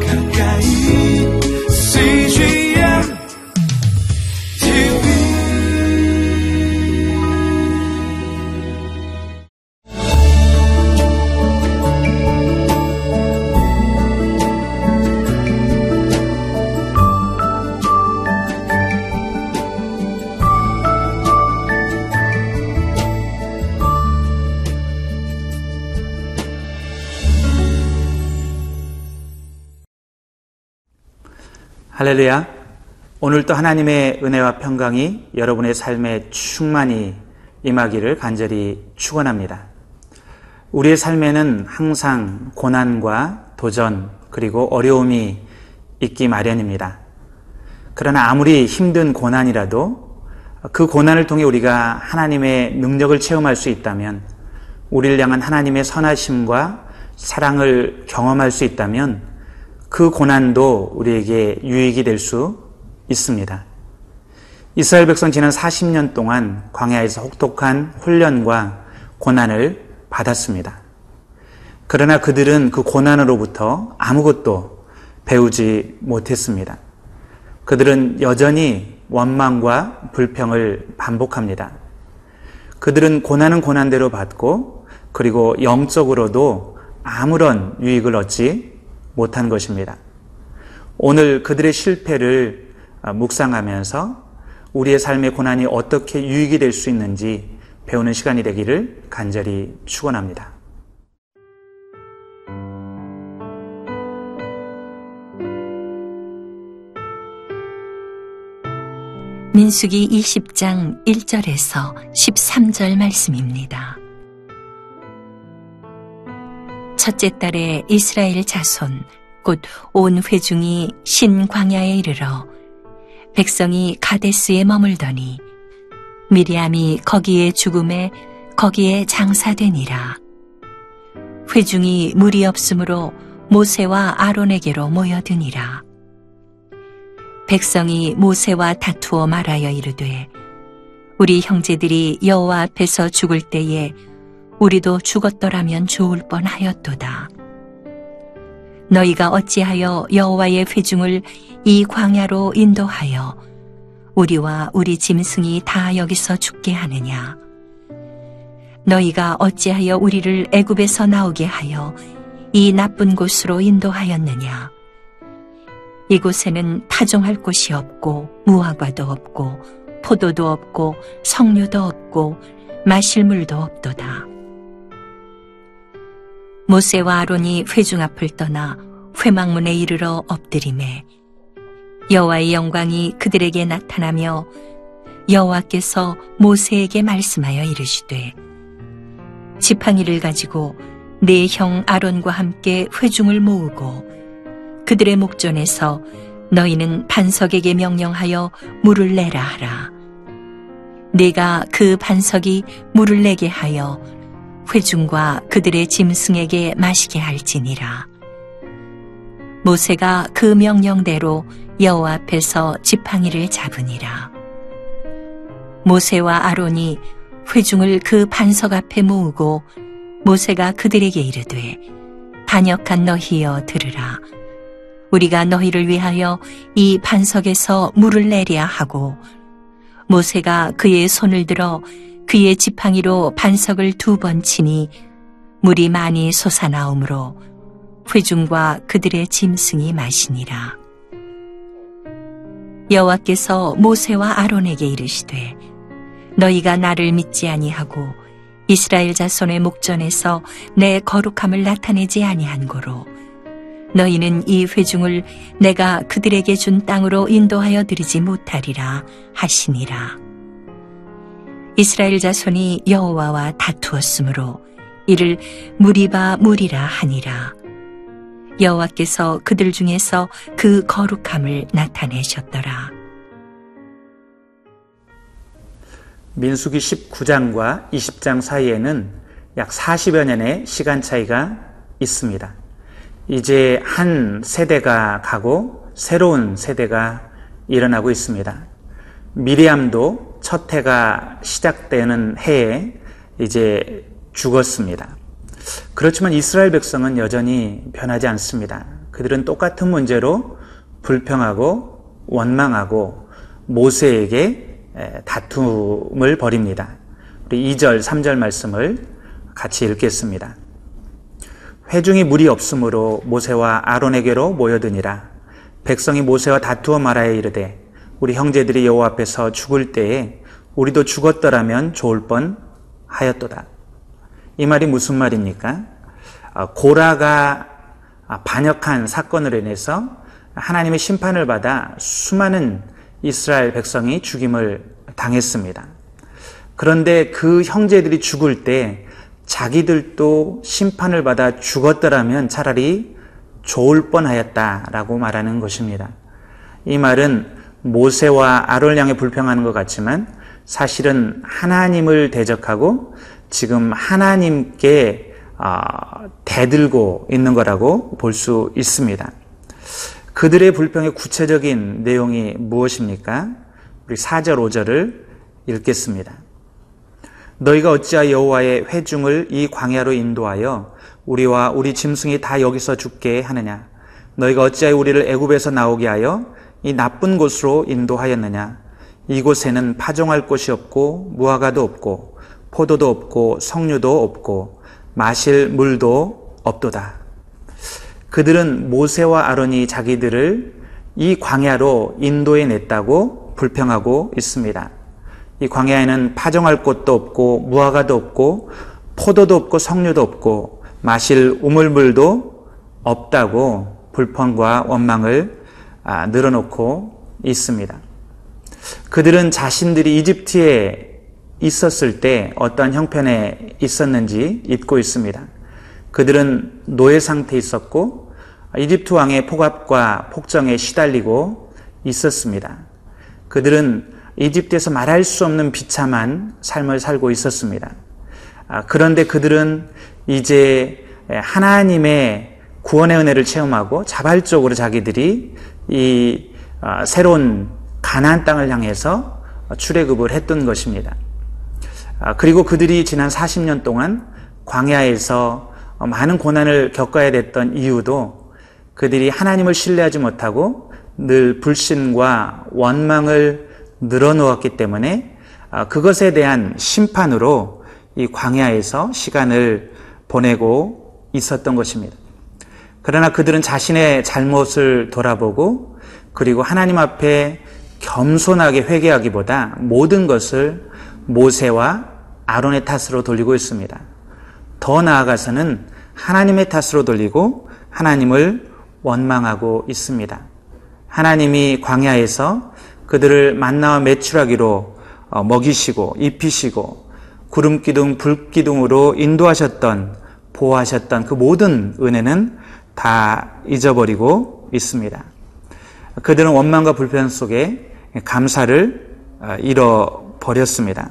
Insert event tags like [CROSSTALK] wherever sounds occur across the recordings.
가까 할렐루야. 오늘도 하나님의 은혜와 평강이 여러분의 삶에 충만히 임하기를 간절히 축원합니다. 우리의 삶에는 항상 고난과 도전 그리고 어려움이 있기 마련입니다. 그러나 아무리 힘든 고난이라도 그 고난을 통해 우리가 하나님의 능력을 체험할 수 있다면 우리를 향한 하나님의 선하심과 사랑을 경험할 수 있다면 그 고난도 우리에게 유익이 될 수 있습니다. 이스라엘 백성 지난 40년 동안 광야에서 혹독한 훈련과 고난을 받았습니다. 그러나 그들은 그 고난으로부터 아무것도 배우지 못했습니다. 그들은 여전히 원망과 불평을 반복합니다. 그들은 고난은 고난대로 받고 그리고 영적으로도 아무런 유익을 얻지 못한 것입니다. 오늘 그들의 실패를 묵상하면서 우리의 삶의 고난이 어떻게 유익이 될 수 있는지 배우는 시간이 되기를 간절히 축원합니다. 민수기 20장 1절에서 13절 말씀입니다. 첫째 달에 이스라엘 자손 곧 온 회중이 신광야에 이르러 백성이 가데스에 머물더니 미리암이 거기에 죽음에 거기에 장사되니라. 회중이 물이 없으므로 모세와 아론에게로 모여드니라. 백성이 모세와 다투어 말하여 이르되 우리 형제들이 여호와 앞에서 죽을 때에 우리도 죽었더라면 좋을 뻔하였도다. 너희가 어찌하여 여호와의 회중을 이 광야로 인도하여 우리와 우리 짐승이 다 여기서 죽게 하느냐? 너희가 어찌하여 우리를 애굽에서 나오게 하여 이 나쁜 곳으로 인도하였느냐? 이곳에는 타종할 곳이 없고 무화과도 없고 포도도 없고 석류도 없고 마실 물도 없도다. 모세와 아론이 회중 앞을 떠나 회막문에 이르러 엎드림에 여호와의 영광이 그들에게 나타나며 여호와께서 모세에게 말씀하여 이르시되 지팡이를 가지고 내형 아론과 함께 회중을 모으고 그들의 목전에서 너희는 반석에게 명령하여 물을 내라 하라. 내가 그 반석이 물을 내게 하여 회중과 그들의 짐승에게 마시게 할지니라. 모세가 그 명령대로 여호와 앞에서 지팡이를 잡으니라. 모세와 아론이 회중을 그 반석 앞에 모으고 모세가 그들에게 이르되 반역한 너희여 들으라. 우리가 너희를 위하여 이 반석에서 물을 내랴 하고 모세가 그의 손을 들어 그의 지팡이로 반석을 두 번 치니 물이 많이 솟아나오므로 회중과 그들의 짐승이 마시니라. 여호와께서 모세와 아론에게 이르시되 너희가 나를 믿지 아니하고 이스라엘 자손의 목전에서 내 거룩함을 나타내지 아니한 고로 너희는 이 회중을 내가 그들에게 준 땅으로 인도하여 드리지 못하리라 하시니라. 이스라엘 자손이 여호와와 다투었으므로 이를 무리바 무리라 하니라. 여호와께서 그들 중에서 그 거룩함을 나타내셨더라. 민수기 19장과 20장 사이에는 약 40여 년의 시간 차이가 있습니다. 이제 한 세대가 가고 새로운 세대가 일어나고 있습니다. 미리암도 첫 해가 시작되는 해에 이제 죽었습니다. 그렇지만 이스라엘 백성은 여전히 변하지 않습니다. 그들은 똑같은 문제로 불평하고 원망하고 모세에게 에, 다툼을 벌입니다. 우리 2절, 3절 말씀을 같이 읽겠습니다. 회중이 물이 없으므로 모세와 아론에게로 모여드니라. 백성이 모세와 다투어 말하여 이르되 우리 형제들이 여호와 앞에서 죽을 때에 우리도 죽었더라면 좋을 뻔 하였도다. 이 말이 무슨 말입니까? 아, 고라가 반역한 사건으로 인해서 하나님의 심판을 받아 수많은 이스라엘 백성이 죽임을 당했습니다. 그런데 그 형제들이 죽을 때 자기들도 심판을 받아 죽었더라면 차라리 좋을 뻔하였다라고 말하는 것입니다. 이 말은 모세와 아론을 향해 불평하는 것 같지만 사실은 하나님을 대적하고 지금 하나님께 아, 대들고 있는 거라고 볼 수 있습니다. 그들의 불평의 구체적인 내용이 무엇입니까? 우리 4절, 5절을 읽겠습니다. 너희가 어찌하여 여호와의 회중을 이 광야로 인도하여 우리와 우리 짐승이 다 여기서 죽게 하느냐? 너희가 어찌하여 우리를 애굽에서 나오게 하여 이 나쁜 곳으로 인도하였느냐? 이곳에는 파종할 곳이 없고 무화과도 없고 포도도 없고 석류도 없고 마실 물도 없도다. 그들은 모세와 아론이 자기들을 이 광야로 인도해 냈다고 불평하고 있습니다. 이 광야에는 파종할 곳도 없고 무화과도 없고 포도도 없고 석류도 없고 마실 우물물도 없다고 불평과 원망을 아, 늘어놓고 있습니다. 그들은 자신들이 이집트에 있었을 때 어떤 형편에 있었는지 잊고 있습니다. 그들은 노예 상태에 있었고 이집트 왕의 폭압과 폭정에 시달리고 있었습니다. 그들은 이집트에서 말할 수 없는 비참한 삶을 살고 있었습니다. 아, 그런데 그들은 이제 하나님의 구원의 은혜를 체험하고 자발적으로 자기들이 이 아, 새로운 가나안 땅을 향해서 출애굽을 했던 것입니다. 아, 그리고 그들이 지난 40년 동안 광야에서 많은 고난을 겪어야 됐던 이유도 그들이 하나님을 신뢰하지 못하고 늘 불신과 원망을 늘어놓았기 때문에 아, 그것에 대한 심판으로 이 광야에서 시간을 보내고 있었던 것입니다. 그러나 그들은 자신의 잘못을 돌아보고 그리고 하나님 앞에 겸손하게 회개하기보다 모든 것을 모세와 아론의 탓으로 돌리고 있습니다. 더 나아가서는 하나님의 탓으로 돌리고 하나님을 원망하고 있습니다. 하나님이 광야에서 그들을 만나와 매출하기로 어, 먹이시고 입히시고 구름 기둥, 불 기둥으로 인도하셨던 보호하셨던 그 모든 은혜는 다 잊어버리고 있습니다. 그들은 원망과 불편 속에 감사를 어, 잃어버렸습니다.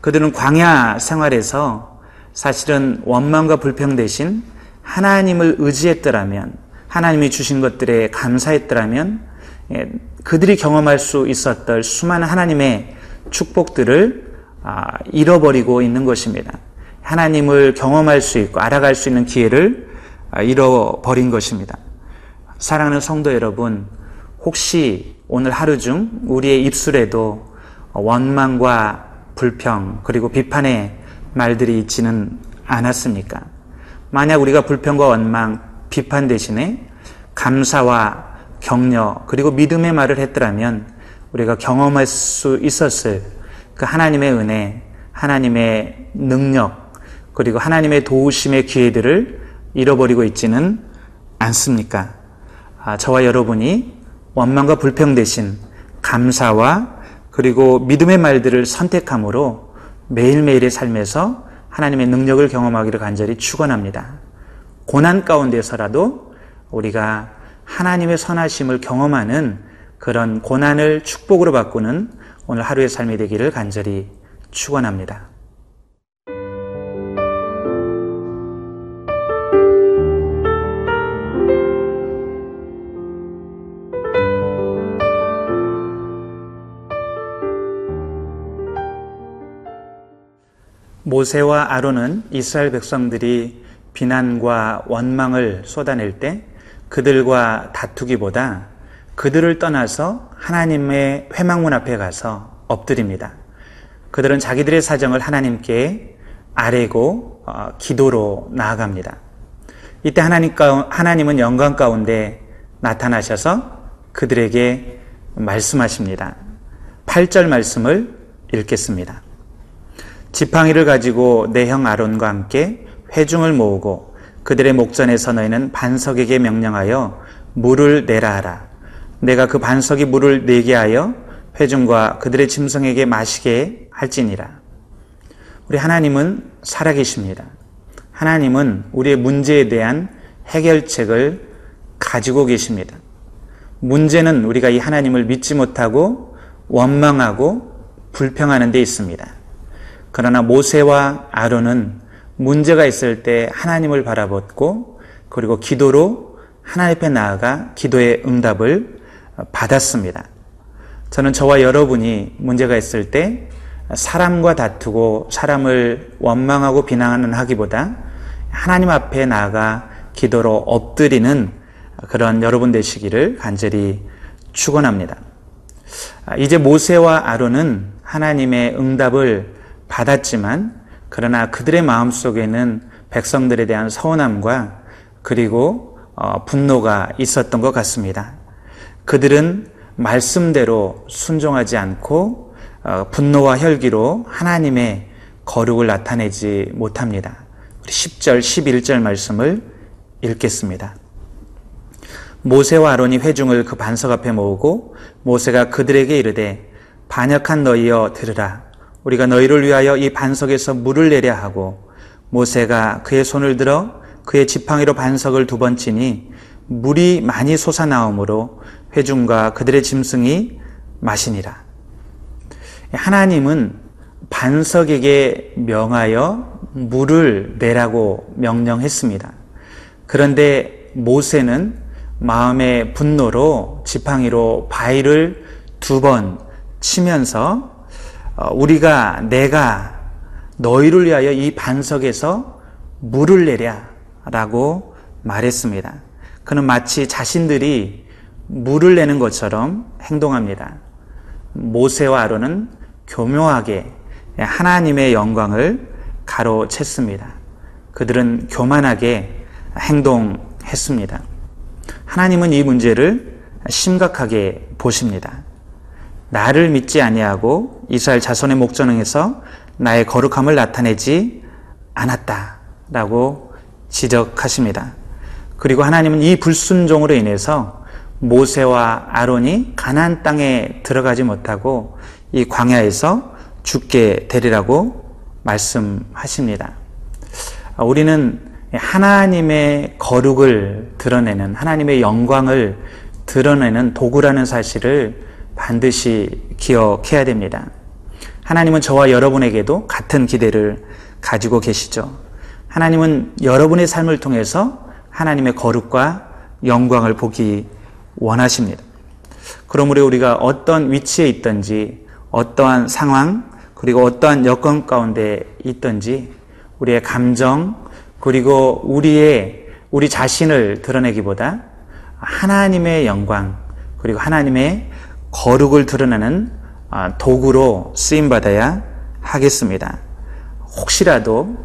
그들은 광야 생활에서 사실은 원망과 불평 대신 하나님을 의지했더라면, 하나님이 주신 것들에 감사했더라면, 예, 그들이 경험할 수 있었던 수많은 하나님의 축복들을 아, 잃어버리고 있는 것입니다. 하나님을 경험할 수 있고 알아갈 수 있는 기회를 아, 잃어버린 것입니다. 사랑하는 성도 여러분, 혹시 오늘 하루 중 우리의 입술에도 원망과 불평 그리고 비판의 말들이 있지는 않았습니까? 만약 우리가 불평과 원망, 비판 대신에 감사와 격려 그리고 믿음의 말을 했더라면 우리가 경험할 수 있었을 그 하나님의 은혜, 하나님의 능력 그리고 하나님의 도우심의 기회들을 잃어버리고 있지는 않습니까? 아, 저와 여러분이 원망과 불평 대신 감사와 그리고 믿음의 말들을 선택함으로 매일매일의 삶에서 하나님의 능력을 경험하기를 간절히 축원합니다. 고난 가운데서라도 우리가 하나님의 선하심을 경험하는 그런 고난을 축복으로 바꾸는 오늘 하루의 삶이 되기를 간절히 축원합니다. 모세와 아론은 이스라엘 백성들이 비난과 원망을 쏟아낼 때 그들과 다투기보다 그들을 떠나서 하나님의 회망문 앞에 가서 엎드립니다. 그들은 자기들의 사정을 하나님께 아뢰고 어, 기도로 나아갑니다. 이때 하나님은 영광 가운데 나타나셔서 그들에게 말씀하십니다. 8절 말씀을 읽겠습니다. 지팡이를 가지고 내 형 아론과 함께 회중을 모으고 그들의 목전에서 너희는 반석에게 명령하여 물을 내라 하라. 내가 그 반석이 물을 내게 하여 회중과 그들의 짐승에게 마시게 할지니라. 우리 하나님은 살아계십니다. 하나님은 우리의 문제에 대한 해결책을 가지고 계십니다. 문제는 우리가 이 하나님을 믿지 못하고 원망하고 불평하는 데 있습니다. 그러나 모세와 아론은 문제가 있을 때 하나님을 바라봤고 그리고 기도로 하나님 앞에 나아가 기도의 응답을 받았습니다. 저는 저와 여러분이 문제가 있을 때 사람과 다투고 사람을 원망하고 비난하는 하기보다 하나님 앞에 나아가 기도로 엎드리는 그런 여러분 되시기를 간절히 축원합니다. 이제 모세와 아론은 하나님의 응답을 받았지만 그러나 그들의 마음 속에는 백성들에 대한 서운함과 그리고 어, 분노가 있었던 것 같습니다. 그들은 말씀대로 순종하지 않고 어, 분노와 혈기로 하나님의 거룩을 나타내지 못합니다. 10절, 11절 말씀을 읽겠습니다. 모세와 아론이 회중을 그 반석 앞에 모으고 모세가 그들에게 이르되 반역한 너희여 들으라 우리가 너희를 위하여 이 반석에서 물을 내려 하고 모세가 그의 손을 들어 그의 지팡이로 반석을 두 번 치니 물이 많이 솟아나오므로 회중과 그들의 짐승이 마시니라. 하나님은 반석에게 명하여 물을 내라고 명령했습니다. 그런데 모세는 마음의 분노로 지팡이로 바위를 두 번 치면서 어, 우리가 내가 너희를 위하여 이 반석에서 물을 내랴 라고 말했습니다. 그는 마치 자신들이 물을 내는 것처럼 행동합니다. 모세와 아론은 교묘하게 하나님의 영광을 가로챘습니다. 그들은 교만하게 행동했습니다. 하나님은 이 문제를 심각하게 보십니다. 나를 믿지 아니하고 이스라엘 자손의 목전에서 나의 거룩함을 나타내지 않았다라고 지적하십니다. 그리고 하나님은 이 불순종으로 인해서 모세와 아론이 가나안 땅에 들어가지 못하고 이 광야에서 죽게 되리라고 말씀하십니다. 우리는 하나님의 거룩을 드러내는 하나님의 영광을 드러내는 도구라는 사실을 반드시 기억해야 됩니다. 하나님은 저와 여러분에게도 같은 기대를 가지고 계시죠. 하나님은 여러분의 삶을 통해서 하나님의 거룩과 영광을 보기 원하십니다. 그러므로 우리가 어떤 위치에 있든지 어떠한 상황 그리고 어떠한 여건 가운데 있든지 우리의 감정 그리고 우리의 우리 자신을 드러내기보다 하나님의 영광 그리고 하나님의 거룩을 드러내는 아, 도구로 쓰임 받아야 하겠습니다. 혹시라도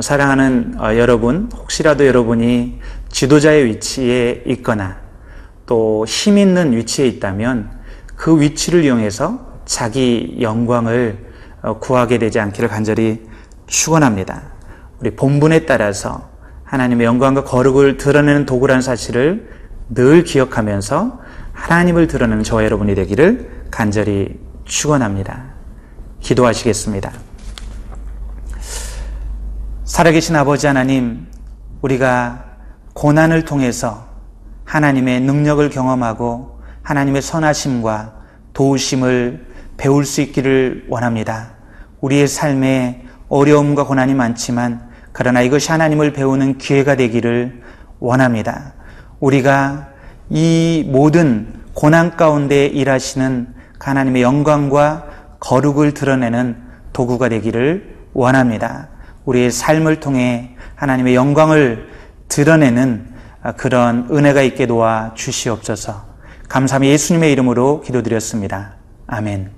사랑하는 어, 여러분, 혹시라도 여러분이 지도자의 위치에 있거나 또 힘 있는 위치에 있다면 그 위치를 이용해서 자기 영광을 어, 구하게 되지 않기를 간절히 축원합니다. 우리 본분에 따라서 하나님의 영광과 거룩을 드러내는 도구라는 사실을 늘 기억하면서 하나님을 드러내는 저와 여러분이 되기를 간절히 축원합니다. 기도하시겠습니다. 살아계신 아버지 하나님, 우리가 고난을 통해서 하나님의 능력을 경험하고 하나님의 선하심과 도우심을 배울 수 있기를 원합니다. 우리의 삶에 어려움과 고난이 많지만 그러나 이것이 하나님을 배우는 기회가 되기를 원합니다. 우리가 이 모든 고난 가운데 일하시는 하나님의 영광과 거룩을 드러내는 도구가 되기를 원합니다. 우리의 삶을 통해 하나님의 영광을 드러내는 그런 은혜가 있게 도와 주시옵소서. 감사함이 예수님의 이름으로 기도드렸습니다. 아멘.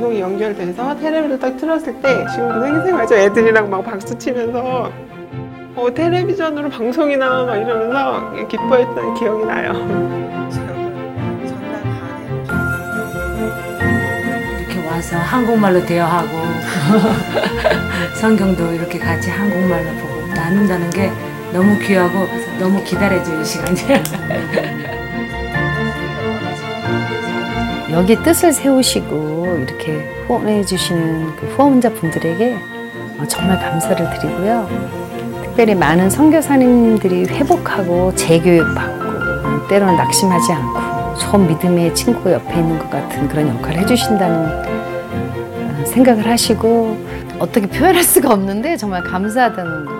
방송이 연결돼서 테레비를 딱 틀었을 때 지금도 생생하죠 애들이랑 막 박수 치면서 어 텔레비전으로 방송이 나와 막 이러면서 기뻐했던 기억이 나요. 이렇게 와서 한국말로 대화하고 [LAUGHS] 성경도 이렇게 같이 한국말로 보고 나눈다는 게 너무 귀하고 너무 기다려지는 시간이에요. [LAUGHS] 여기 뜻을 세우시고 이렇게 후원해 주시는 그 후원자분들에게 어, 정말 감사를 드리고요. 특별히 많은 선교사님들이 회복하고 재교육받고 때로는 낙심하지 않고 좋은 믿음의 친구 옆에 있는 것 같은 그런 역할을 해주신다는 어, 생각을 하시고 어떻게 표현할 수가 없는데 정말 감사하다는 거